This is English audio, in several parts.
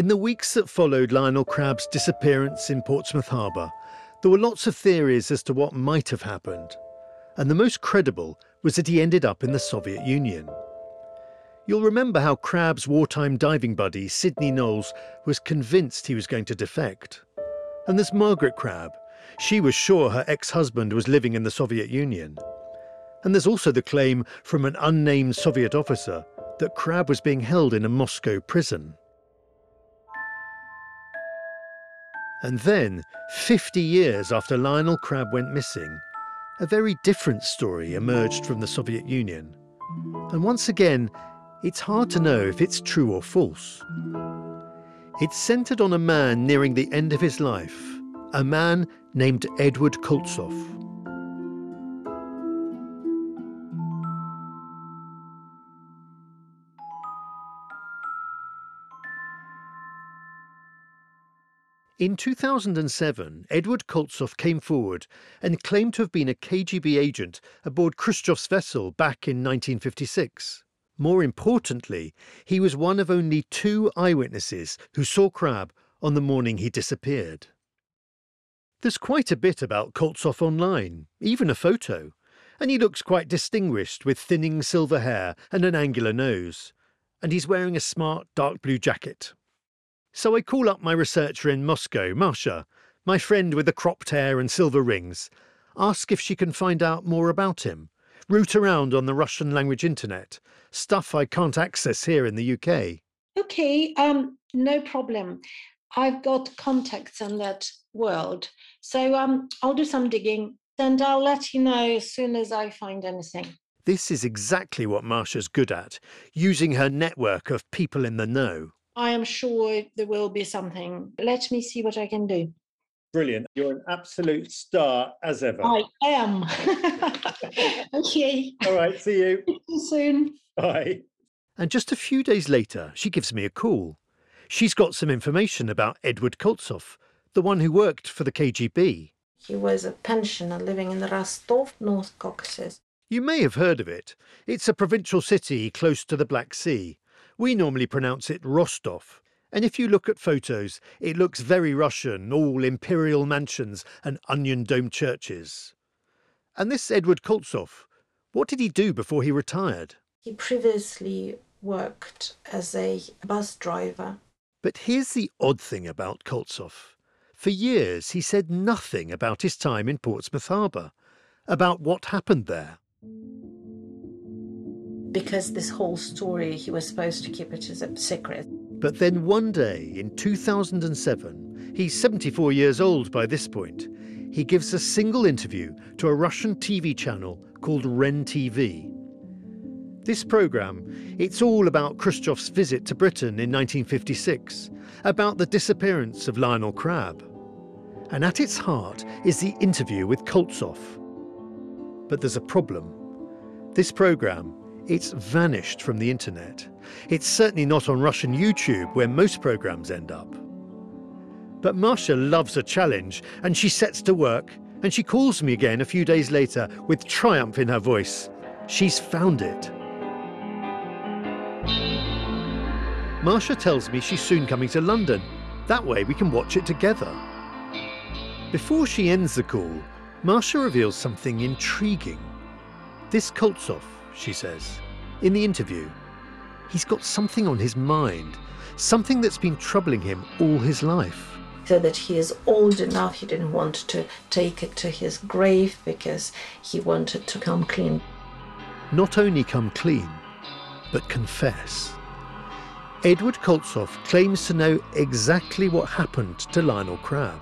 In the weeks that followed Lionel Crabb's disappearance in Portsmouth Harbour, there were lots of theories as to what might have happened, and the most credible was that he ended up in the Soviet Union. You'll remember how Crabb's wartime diving buddy, Sydney Knowles, was convinced he was going to defect. And there's Margaret Crabb. She was sure her ex husband was living in the Soviet Union. And there's also the claim from an unnamed Soviet officer that Crabb was being held in a Moscow prison. And then, 50 years after Lionel Crabb went missing, a very different story emerged from the Soviet Union. And once again, it's hard to know if it's true or false. It's centred on a man nearing the end of his life, a man named Eduard Koltsov. In 2007, Eduard Koltsov came forward and claimed to have been a KGB agent aboard Khrushchev's vessel back in 1956. More importantly, he was one of only two eyewitnesses who saw Crabb on the morning he disappeared. There's quite a bit about Koltsov online, even a photo, and he looks quite distinguished with thinning silver hair and an angular nose, and he's wearing a smart dark blue jacket. So I call up my researcher in Moscow, Masha, my friend with the cropped hair and silver rings, ask if she can find out more about him, root around on the Russian language internet, stuff I can't access here in the UK. Okay, um, no problem. I've got contacts in that world. So um, I'll do some digging and I'll let you know as soon as I find anything. This is exactly what Masha's good at, using her network of people in the know. I am sure there will be something. Let me see what I can do. Brilliant. You're an absolute star as ever. I am. okay. All right, see you. See you soon. Bye. And just a few days later, she gives me a call. She's got some information about Eduard Koltsov, the one who worked for the KGB. He was a pensioner living in Rostov, North Caucasus. You may have heard of it. It's a provincial city close to the Black Sea. We normally pronounce it Rostov. And if you look at photos, it looks very Russian, all imperial mansions and onion domed churches. And this Eduard Koltsov, what did he do before he retired? He previously worked as a bus driver. But here's the odd thing about Koltsov. For years, he said nothing about his time in Portsmouth Harbour, about what happened there because this whole story, he was supposed to keep it as a secret. But then one day in 2007, he's 74 years old by this point, he gives a single interview to a Russian TV channel called REN TV. This programme, it's all about Khrushchev's visit to Britain in 1956, about the disappearance of Lionel Crabb. And at its heart is the interview with Koltsov. But there's a problem. This programme it's vanished from the internet. It's certainly not on Russian YouTube, where most programs end up. But Masha loves a challenge, and she sets to work, and she calls me again a few days later with triumph in her voice. She's found it. Masha tells me she's soon coming to London. That way we can watch it together. Before she ends the call, Masha reveals something intriguing. This Koltsov she says. In the interview, he's got something on his mind, something that's been troubling him all his life. So that he is old enough, he didn't want to take it to his grave because he wanted to come clean. Not only come clean, but confess. Eduard Koltsov claims to know exactly what happened to Lionel Crabb.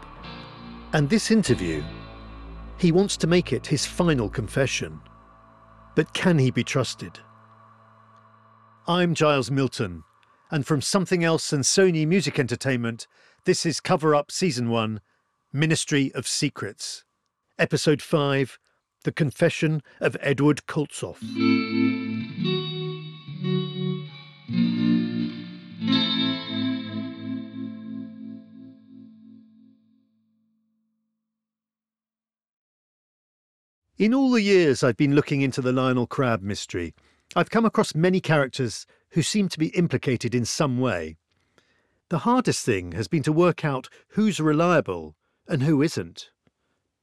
And this interview, he wants to make it his final confession. But can he be trusted? I'm Giles Milton, and from Something Else and Sony Music Entertainment, this is Cover Up Season 1 Ministry of Secrets, Episode 5 The Confession of Eduard Koltsov. In all the years I've been looking into the Lionel Crabb mystery, I've come across many characters who seem to be implicated in some way. The hardest thing has been to work out who's reliable and who isn't.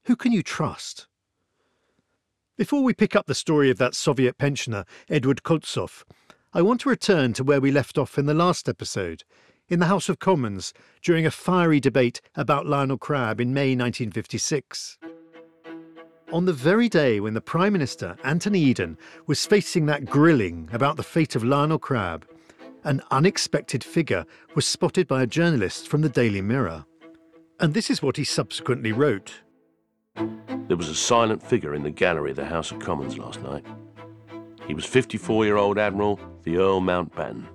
Who can you trust? Before we pick up the story of that Soviet pensioner, Eduard Koltsov, I want to return to where we left off in the last episode, in the House of Commons, during a fiery debate about Lionel Crabb in May 1956. On the very day when the Prime Minister, Anthony Eden, was facing that grilling about the fate of Lionel Crabb, an unexpected figure was spotted by a journalist from the Daily Mirror. And this is what he subsequently wrote. There was a silent figure in the gallery of the House of Commons last night. He was 54 year old Admiral the Earl Mountbatten,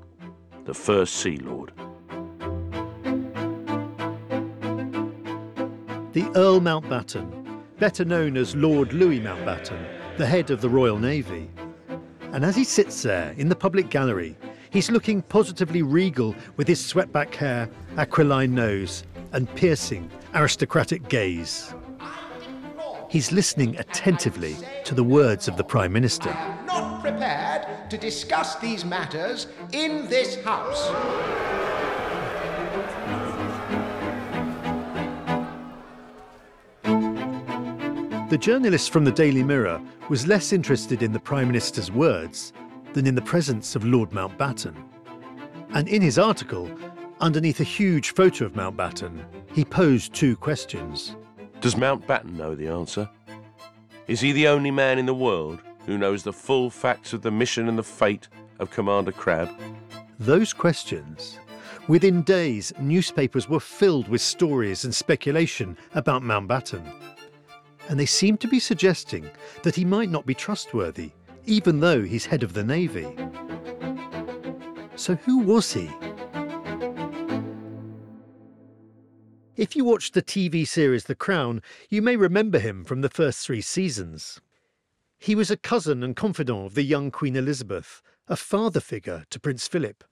the first Sea Lord. The Earl Mountbatten, better known as Lord Louis Mountbatten, the head of the Royal Navy. And as he sits there in the public gallery, he's looking positively regal with his swept-back hair, aquiline nose, and piercing, aristocratic gaze. He's listening attentively to the words of the Prime Minister. I am not prepared to discuss these matters in this House. The journalist from the Daily Mirror was less interested in the Prime Minister's words than in the presence of Lord Mountbatten. And in his article, underneath a huge photo of Mountbatten, he posed two questions. Does Mountbatten know the answer? Is he the only man in the world who knows the full facts of the mission and the fate of Commander Crabb? Those questions. Within days, newspapers were filled with stories and speculation about Mountbatten. And they seem to be suggesting that he might not be trustworthy, even though he's head of the Navy. So, who was he? If you watched the TV series The Crown, you may remember him from the first three seasons. He was a cousin and confidant of the young Queen Elizabeth, a father figure to Prince Philip,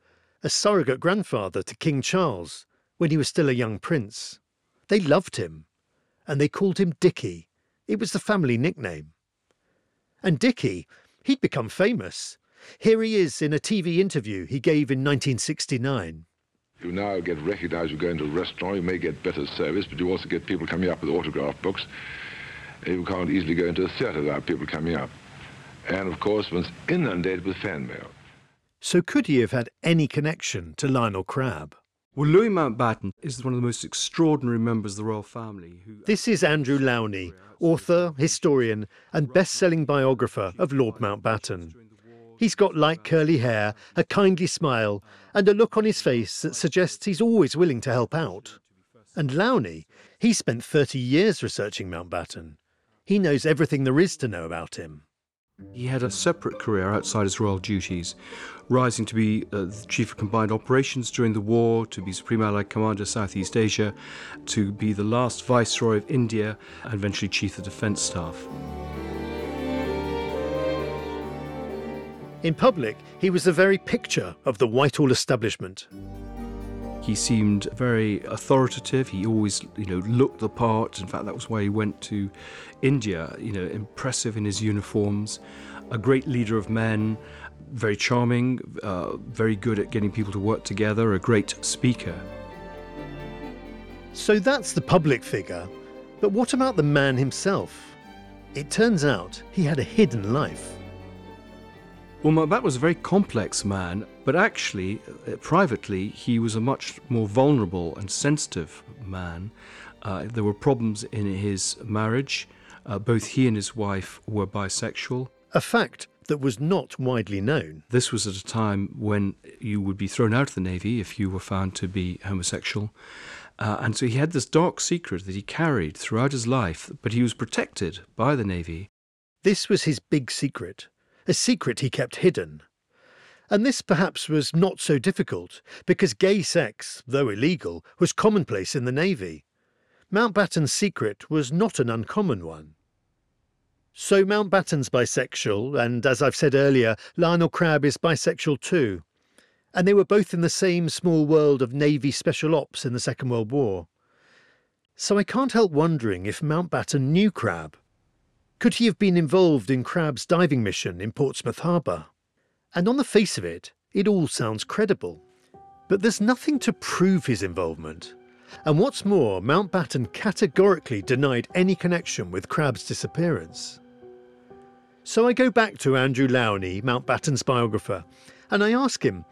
a surrogate grandfather to King Charles when he was still a young prince. They loved him, and they called him Dickie. It was the family nickname. And Dickie, he'd become famous. Here he is in a TV interview he gave in 1969. You now get recognized, you go into a restaurant, you may get better service, but you also get people coming up with autograph books. You can't easily go into a theatre without people coming up. And of course, one's inundated with fan mail. So could he have had any connection to Lionel Crabb? Well, Louis Mountbatten is one of the most extraordinary members of the royal family. Who This is Andrew Lownie, author, historian, and best selling biographer of Lord Mountbatten. He's got light curly hair, a kindly smile, and a look on his face that suggests he's always willing to help out. And Lownie, he spent 30 years researching Mountbatten. He knows everything there is to know about him. He had a separate career outside his royal duties, rising to be uh, Chief of Combined Operations during the war, to be Supreme Allied Commander Southeast Asia, to be the last Viceroy of India, and eventually Chief of Defence Staff. In public, he was the very picture of the Whitehall establishment. He seemed very authoritative. He always, you know, looked the part. In fact, that was why he went to India. You know, impressive in his uniforms, a great leader of men, very charming, uh, very good at getting people to work together, a great speaker. So that's the public figure. But what about the man himself? It turns out he had a hidden life. Well, Mountbatten was a very complex man, but actually, uh, privately, he was a much more vulnerable and sensitive man. Uh, there were problems in his marriage. Uh, both he and his wife were bisexual. A fact that was not widely known. This was at a time when you would be thrown out of the Navy if you were found to be homosexual. Uh, and so he had this dark secret that he carried throughout his life, but he was protected by the Navy. This was his big secret, a secret he kept hidden. And this perhaps was not so difficult, because gay sex, though illegal, was commonplace in the Navy. Mountbatten's secret was not an uncommon one. So Mountbatten's bisexual, and as I've said earlier, Lionel Crabb is bisexual too. And they were both in the same small world of Navy special ops in the Second World War. So I can't help wondering if Mountbatten knew Crabb. Could he have been involved in Crabb's diving mission in Portsmouth Harbour? And on the face of it, it all sounds credible. But there's nothing to prove his involvement. And what's more, Mountbatten categorically denied any connection with Crabb's disappearance. So I go back to Andrew Lownie, Mountbatten's biographer, and I ask him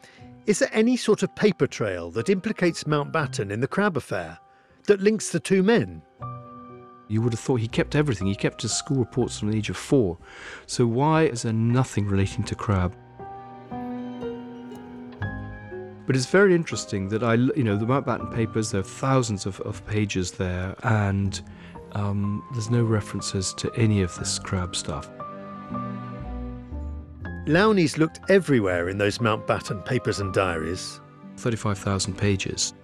is there any sort of paper trail that implicates Mountbatten in the Crabb affair, that links the two men? You would have thought he kept everything. He kept his school reports from the age of four. So why is there nothing relating to Crabb? But it's very interesting that I, you know, the Mountbatten papers, there are thousands of, of pages there, and um, there's no references to any of this Crabb stuff. Lownie's looked everywhere in those Mountbatten papers and diaries 35,000 pages.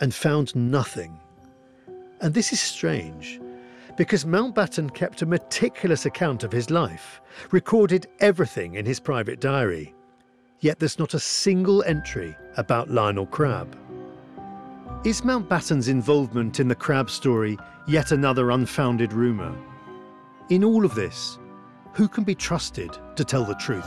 and found nothing. And this is strange, because Mountbatten kept a meticulous account of his life, recorded everything in his private diary. Yet there's not a single entry about Lionel Crabb. Is Mountbatten's involvement in the Crabb story yet another unfounded rumour? In all of this, who can be trusted to tell the truth?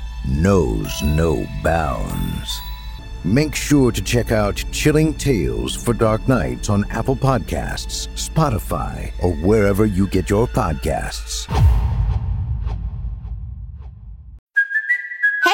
knows no bounds. Make sure to check out Chilling Tales for Dark Nights on Apple Podcasts, Spotify, or wherever you get your podcasts.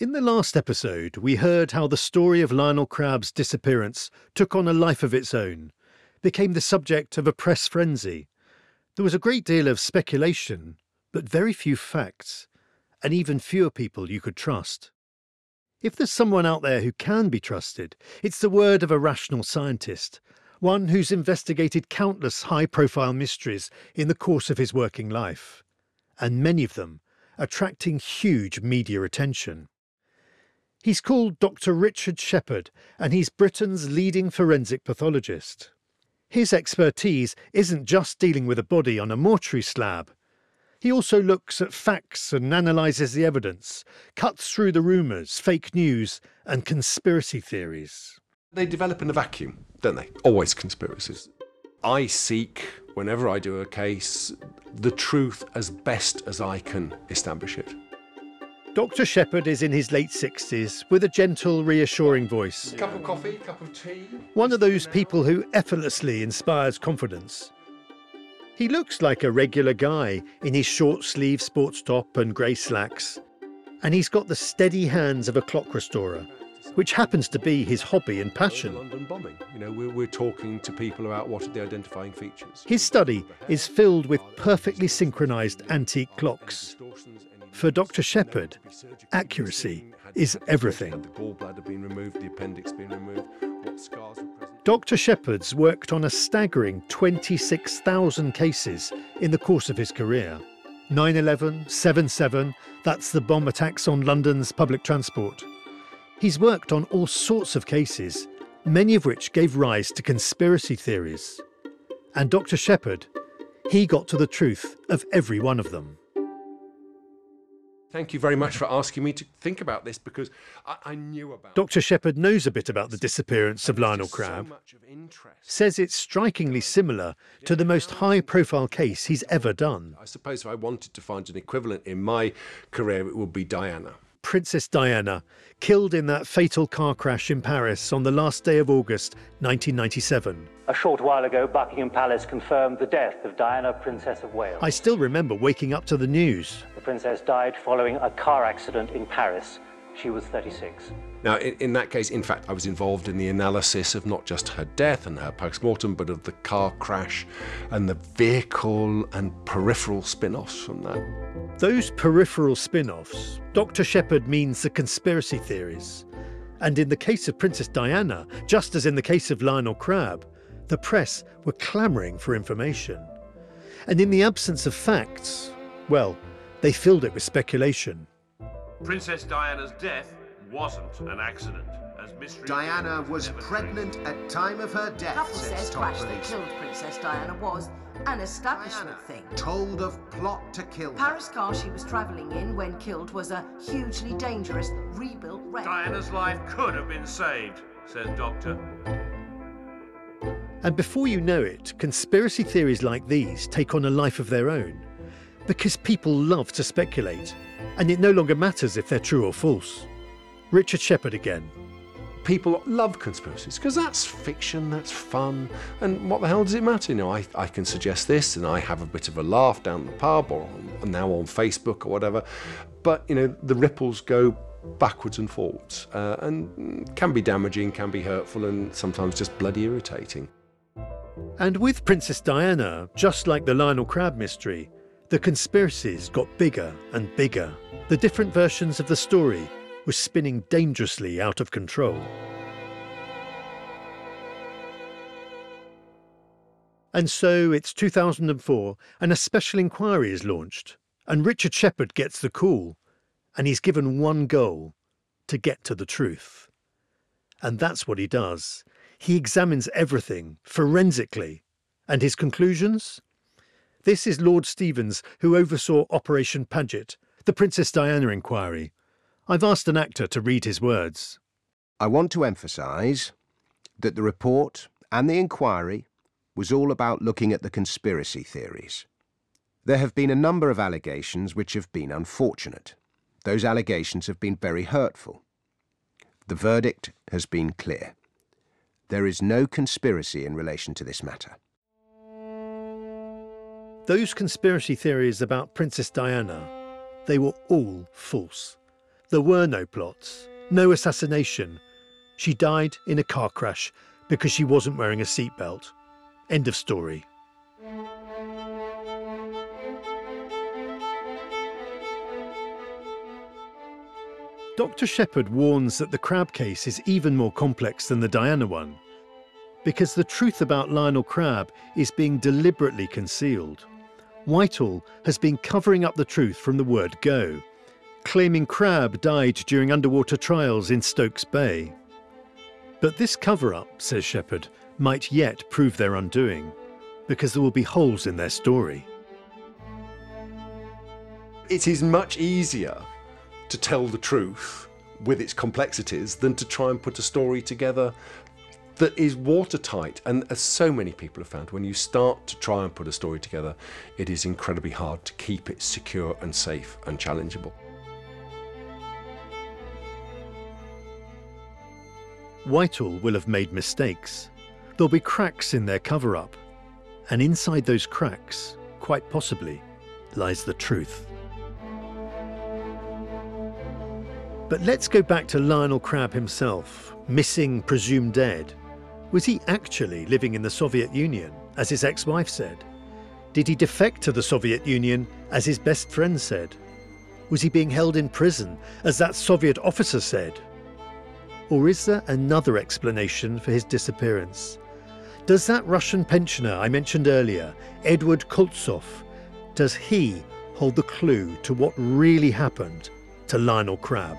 In the last episode, we heard how the story of Lionel Crabb's disappearance took on a life of its own, became the subject of a press frenzy. There was a great deal of speculation, but very few facts, and even fewer people you could trust. If there's someone out there who can be trusted, it's the word of a rational scientist, one who's investigated countless high profile mysteries in the course of his working life, and many of them attracting huge media attention. He's called Dr. Richard Shepherd, and he's Britain's leading forensic pathologist. His expertise isn't just dealing with a body on a mortuary slab. He also looks at facts and analyses the evidence, cuts through the rumours, fake news, and conspiracy theories. They develop in a vacuum, don't they? Always conspiracies. I seek, whenever I do a case, the truth as best as I can establish it. Dr. Shepherd is in his late 60s with a gentle, reassuring voice. Cup of coffee, cup of tea. One of those people who effortlessly inspires confidence. He looks like a regular guy in his short sleeve sports top and grey slacks, and he's got the steady hands of a clock restorer, which happens to be his hobby and passion. London bombing. You know, we're, we're talking to people about what are the identifying features. His study is filled with perfectly synchronised antique clocks. For Dr. Shepherd, accuracy is everything. Had the gallbladder been removed, the appendix been removed, what scars were present. Dr. Shepherd's worked on a staggering 26,000 cases in the course of his career. 9 11, 7 7, that's the bomb attacks on London's public transport. He's worked on all sorts of cases, many of which gave rise to conspiracy theories. And Dr. Shepherd, he got to the truth of every one of them. Thank you very much for asking me to think about this because I, I knew about Dr. Shepherd knows a bit about the disappearance of Lionel Crabb, says it's strikingly similar to the most high profile case he's ever done. I suppose if I wanted to find an equivalent in my career, it would be Diana. Princess Diana, killed in that fatal car crash in Paris on the last day of August 1997. A short while ago, Buckingham Palace confirmed the death of Diana, Princess of Wales. I still remember waking up to the news. The princess died following a car accident in Paris. She was 36. Now, in, in, that case, in fact, I was involved in the analysis of not just her death and her post mortem, but of the car crash and the vehicle and peripheral spin offs from that. Those peripheral spin offs, Dr. Shepherd means the conspiracy theories. And in the case of Princess Diana, just as in the case of Lionel Crabb, the press were clamouring for information. And in the absence of facts, well, they filled it with speculation. Princess Diana's death wasn't an accident. As mystery Diana was pregnant at time of her death, Couple says says top crash that police. killed Princess Diana was an establishment thing. Told of plot to kill her. Paris car she was travelling in when killed was a hugely dangerous rebuilt wreck. Diana's life could have been saved, says Doctor. And before you know it, conspiracy theories like these take on a life of their own. Because people love to speculate, and it no longer matters if they're true or false. Richard Shepherd again. People love conspiracies because that's fiction, that's fun, and what the hell does it matter? You know, I, I can suggest this and I have a bit of a laugh down the pub or on, now on Facebook or whatever, but you know, the ripples go backwards and forwards uh, and can be damaging, can be hurtful, and sometimes just bloody irritating. And with Princess Diana, just like the Lionel Crabb mystery, the conspiracies got bigger and bigger. The different versions of the story were spinning dangerously out of control. And so it's 2004, and a special inquiry is launched, and Richard Shepherd gets the call, and he's given one goal to get to the truth. And that's what he does. He examines everything forensically. And his conclusions? This is Lord Stevens, who oversaw Operation Paget, the Princess Diana inquiry. I've asked an actor to read his words. I want to emphasise that the report and the inquiry was all about looking at the conspiracy theories. There have been a number of allegations which have been unfortunate. Those allegations have been very hurtful. The verdict has been clear. There is no conspiracy in relation to this matter. Those conspiracy theories about Princess Diana, they were all false. There were no plots, no assassination. She died in a car crash because she wasn't wearing a seatbelt. End of story. Dr. Shepherd warns that the Crabb case is even more complex than the Diana one, because the truth about Lionel Crabb is being deliberately concealed. Whitehall has been covering up the truth from the word go, claiming Crabb died during underwater trials in Stokes Bay. But this cover up, says Shepherd, might yet prove their undoing, because there will be holes in their story. It is much easier to tell the truth with its complexities than to try and put a story together that is watertight. And as so many people have found, when you start to try and put a story together, it is incredibly hard to keep it secure and safe and challengeable. Whitehall will have made mistakes. There'll be cracks in their cover up. And inside those cracks, quite possibly, lies the truth. But let's go back to Lionel Crabb himself, missing, presumed dead. Was he actually living in the Soviet Union, as his ex wife said? Did he defect to the Soviet Union, as his best friend said? Was he being held in prison, as that Soviet officer said? Or is there another explanation for his disappearance? Does that Russian pensioner I mentioned earlier, Eduard Koltsov, does he hold the clue to what really happened to Lionel Crabb?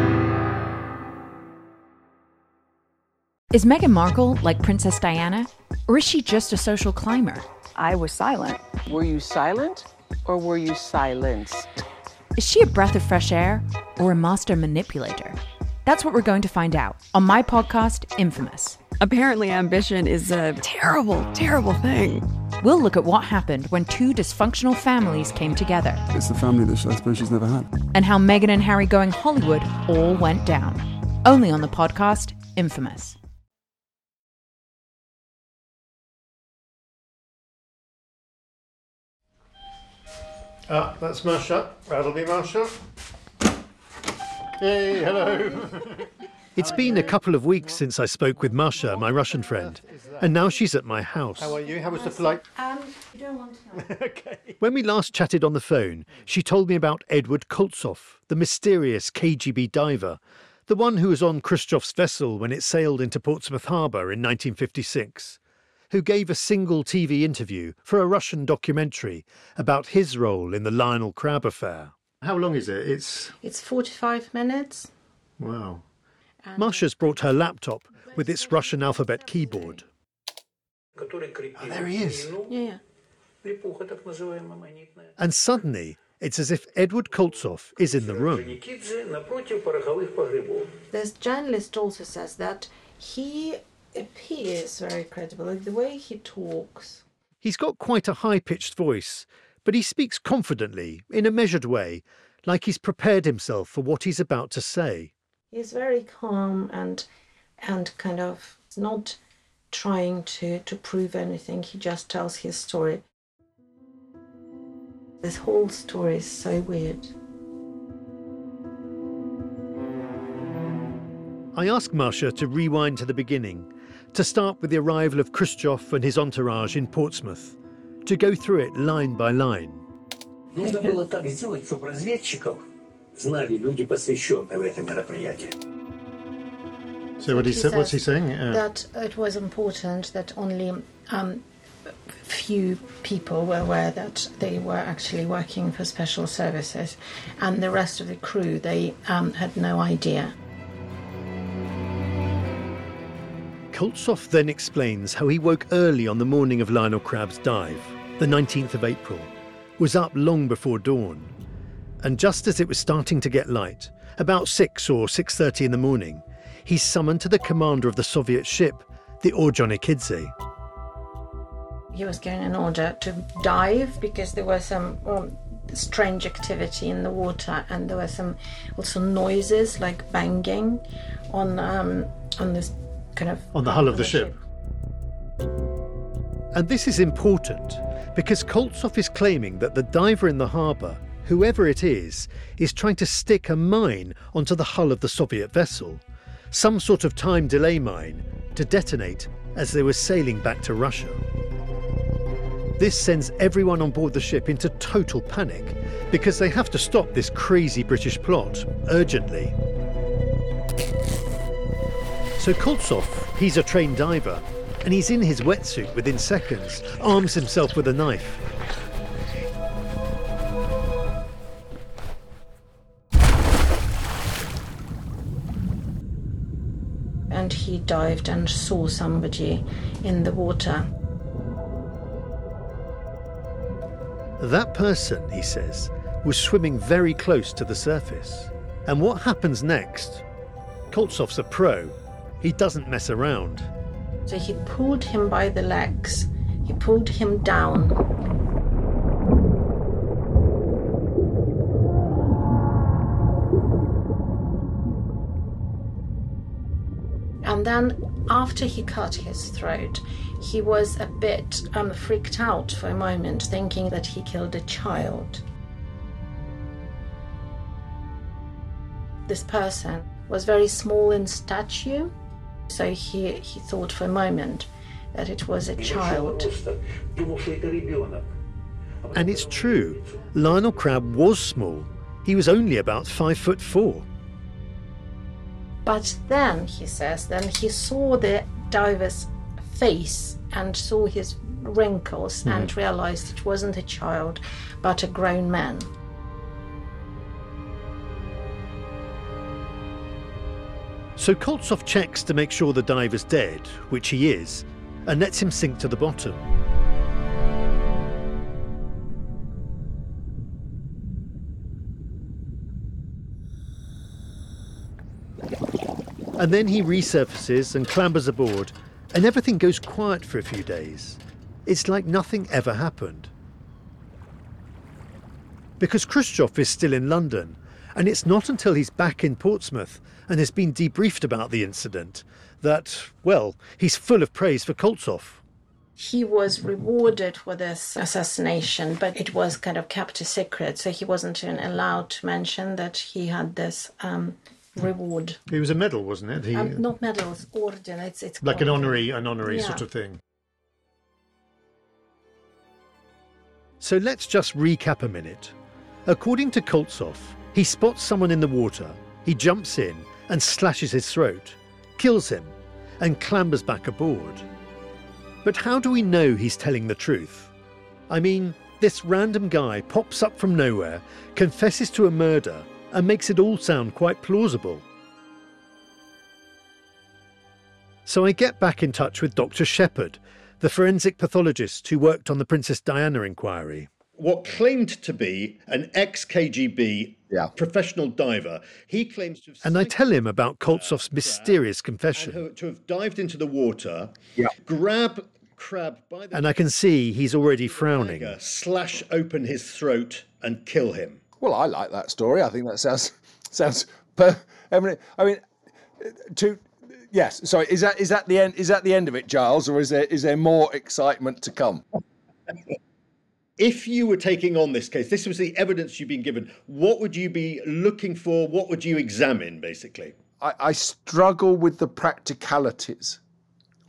Is Meghan Markle like Princess Diana? Or is she just a social climber? I was silent. Were you silent or were you silenced? Is she a breath of fresh air or a master manipulator? That's what we're going to find out on my podcast, Infamous. Apparently, ambition is a terrible, terrible thing. We'll look at what happened when two dysfunctional families came together It's the family that I suppose she's never had. and how Meghan and Harry going Hollywood all went down. Only on the podcast, Infamous. Ah, that's Masha. That'll be Masha. Hey, hello. It's been a couple of weeks since I spoke with Masha, my Russian friend, and now she's at my house. How are you? How was the flight? Um, you don't want to know. Okay. When we last chatted on the phone, she told me about Eduard Koltsov, the mysterious KGB diver, the one who was on Khrushchev's vessel when it sailed into Portsmouth Harbour in 1956, who gave a single TV interview for a Russian documentary about his role in the Lionel Crabb affair. How long is it? It's. It's 45 minutes. Wow. Masha's brought her laptop with its Russian alphabet keyboard. Oh, there he is. Yeah. And suddenly, it's as if Eduard Koltsov is in the room. This journalist also says that he appears very credible, like the way he talks. He's got quite a high pitched voice, but he speaks confidently, in a measured way, like he's prepared himself for what he's about to say. He's very calm and and kind of not trying to, to prove anything. He just tells his story. This whole story is so weird. I ask Masha to rewind to the beginning, to start with the arrival of Khrushchev and his entourage in Portsmouth, to go through it line by line. Нужно было так сделать, чтобы разведчиков знали люди, посвященные в это мероприятие. So what he said? What's he saying? Yeah. That it was important that only um, few people were aware that they were actually working for special services, and the rest of the crew they um, had no idea. Koltsov then explains how he woke early on the morning of Lionel Crabb's dive, the 19th of April, was up long before dawn, and just as it was starting to get light, about 6 or 6:30 in the morning, he's summoned to the commander of the Soviet ship, the Ordzhonikidze. He was given an order to dive because there was some um, strange activity in the water, and there were some also noises like banging on um, on this kind of on the hull of the ship. And this is important because Koltsov is claiming that the diver in the harbour, whoever it is, is trying to stick a mine onto the hull of the Soviet vessel, some sort of time delay mine, to detonate as they were sailing back to Russia. This sends everyone on board the ship into total panic because they have to stop this crazy British plot urgently. So Koltsov, he's a trained diver, and he's in his wetsuit within seconds, arms himself with a knife. and he dived and saw somebody in the water. That person, he says, was swimming very close to the surface. And what happens next? Koltsov's a pro. He doesn't mess around. So he pulled him by the legs, he pulled him down. And then, after he cut his throat, he was a bit um, freaked out for a moment, thinking that he killed a child. this person was very small in stature. So he, he thought for a moment that it was a child. And it's true. Lionel Crabb was small. He was only about five foot four. But then, he says, then he saw the diver's face and saw his wrinkles Mhm. and realized it wasn't a child, but a grown man. So Koltsov checks to make sure the diver's dead, which he is, and lets him sink to the bottom. And then he resurfaces and clambers aboard, and everything goes quiet for a few days. It's like nothing ever happened. Because Khrushchev is still in London, and it's not until he's back in Portsmouth and has been debriefed about the incident that, well, he's full of praise for Koltsov. He was rewarded for this assassination, but it was kind of kept a secret, so he wasn't even allowed to mention that he had this um, reward. It was a medal, wasn't it? He, Um, not medals, order. It's it's like an honorary, an honorary Yeah. sort of thing. So let's just recap a minute. According to Koltsov, he spots someone in the water, he jumps in and slashes his throat, kills him, and clambers back aboard. But how do we know he's telling the truth? I mean, this random guy pops up from nowhere, confesses to a murder, and makes it all sound quite plausible. So I get back in touch with Dr. Shepherd, the forensic pathologist who worked on the Princess Diana inquiry. What claimed to be an ex KGB professional diver, he claims to have. And I tell him about Koltsov's mysterious confession. To have dived into the water, grab Crabb by the. And I can see he's already frowning. Slash open his throat and kill him. Well, I like that story. I think that sounds sounds per. I mean, I mean, to yes. Sorry, is that is that the end? Is that the end of it, Giles, or is there is there more excitement to come? If you were taking on this case, this was the evidence you've been given, what would you be looking for? What would you examine, basically? I, I struggle with the practicalities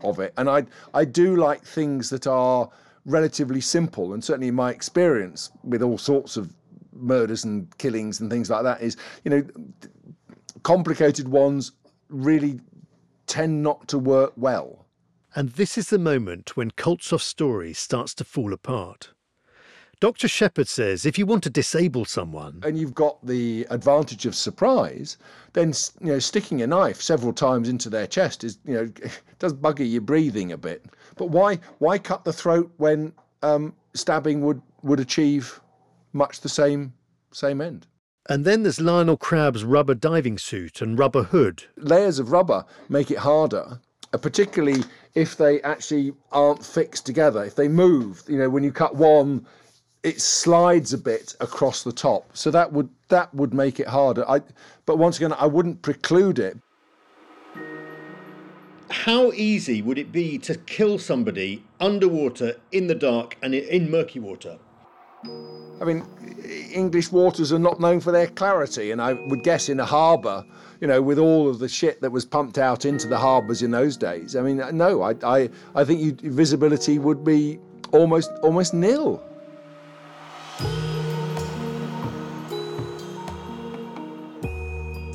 of it, and I I do like things that are relatively simple, and certainly in my experience with all sorts of murders and killings and things like that is, you know, complicated ones really tend not to work well. And this is the moment when Koltsov's story starts to fall apart. Dr. Shepherd says if you want to disable someone, and you've got the advantage of surprise, then you know sticking a knife several times into their chest is you know does bugger your breathing a bit. But why why cut the throat when um, stabbing would would achieve much the same same end? and then there's Lionel Crabb's rubber diving suit and rubber hood. Layers of rubber make it harder, uh, particularly if they actually aren't fixed together. If they move, you know, when you cut one, it slides a bit across the top, so that would that would make it harder. I, but once again, I wouldn't preclude it. How easy would it be to kill somebody underwater in the dark and in murky water? I mean, English waters are not known for their clarity, and I would guess in a harbour, you know, with all of the shit that was pumped out into the harbours in those days. I mean, no, I, I, I think you, visibility would be almost, almost nil.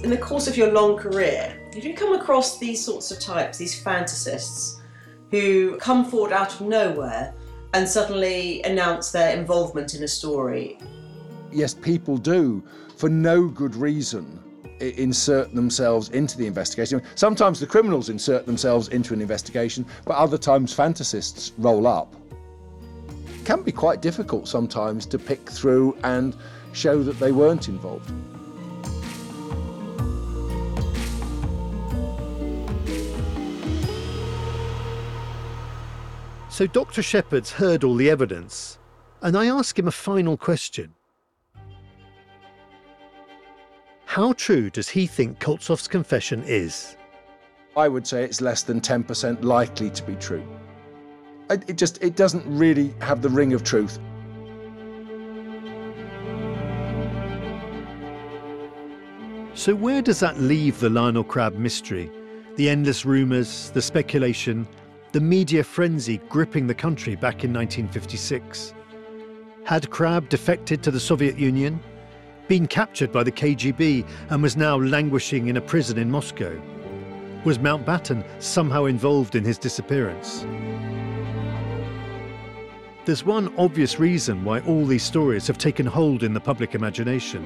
In the course of your long career, you come across these sorts of types, these fantasists, who come forward out of nowhere and suddenly announce their involvement in a story, Yes, people do, for no good reason, insert themselves into the investigation. Sometimes the criminals insert themselves into an investigation, but other times fantasists roll up. It can be quite difficult sometimes to pick through and show that they weren't involved. So Dr. Shepherd's heard all the evidence, and I ask him a final question. How true does he think Koltsov's confession is? I would say it's less than 10% likely to be true. It, it just it doesn't really have the ring of truth. So, where does that leave the Lionel Crabb mystery? The endless rumours, the speculation, the media frenzy gripping the country back in 1956. Had Crabb defected to the Soviet Union? Been captured by the KGB and was now languishing in a prison in Moscow? Was Mountbatten somehow involved in his disappearance? There's one obvious reason why all these stories have taken hold in the public imagination.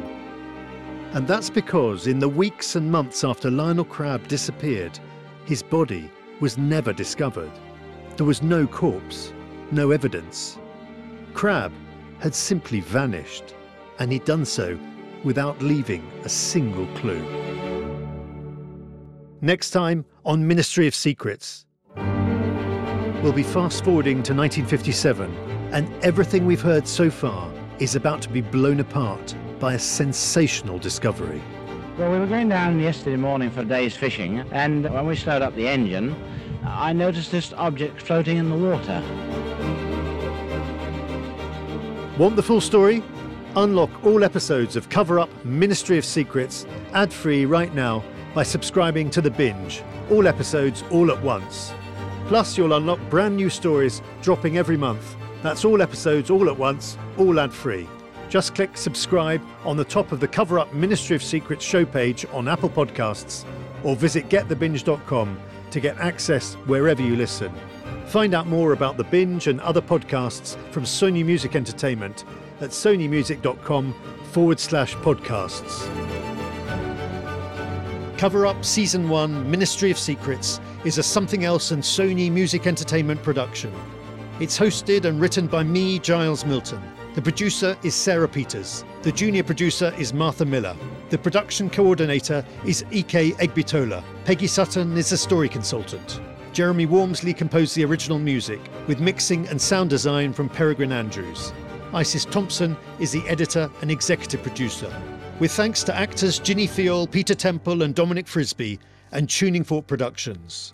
And that's because in the weeks and months after Lionel Crabb disappeared, his body was never discovered. There was no corpse, no evidence. Crabb had simply vanished, and he'd done so without leaving a single clue. Next time on Ministry of Secrets, we'll be fast forwarding to 1957, and everything we've heard so far is about to be blown apart by a sensational discovery. Well, we were going down yesterday morning for a day's fishing, and when we slowed up the engine, I noticed this object floating in the water. Want the full story? Unlock all episodes of Cover Up Ministry of Secrets ad free right now by subscribing to The Binge. All episodes all at once. Plus, you'll unlock brand new stories dropping every month. That's all episodes all at once, all ad free. Just click subscribe on the top of the Cover Up Ministry of Secrets show page on Apple Podcasts or visit getthebinge.com to get access wherever you listen. Find out more about The Binge and other podcasts from Sony Music Entertainment at sonymusic.com forward slash podcasts. Cover Up Season 1 Ministry of Secrets is a Something Else and Sony Music Entertainment production. It's hosted and written by me, Giles Milton. The producer is Sarah Peters. The junior producer is Martha Miller. The production coordinator is Ike Egbitola. Peggy Sutton is a story consultant. Jeremy Wormsley composed the original music, with mixing and sound design from Peregrine Andrews. Isis Thompson is the editor and executive producer. With thanks to actors Ginny Fiol, Peter Temple, and Dominic Frisby, and Tuning Fork Productions.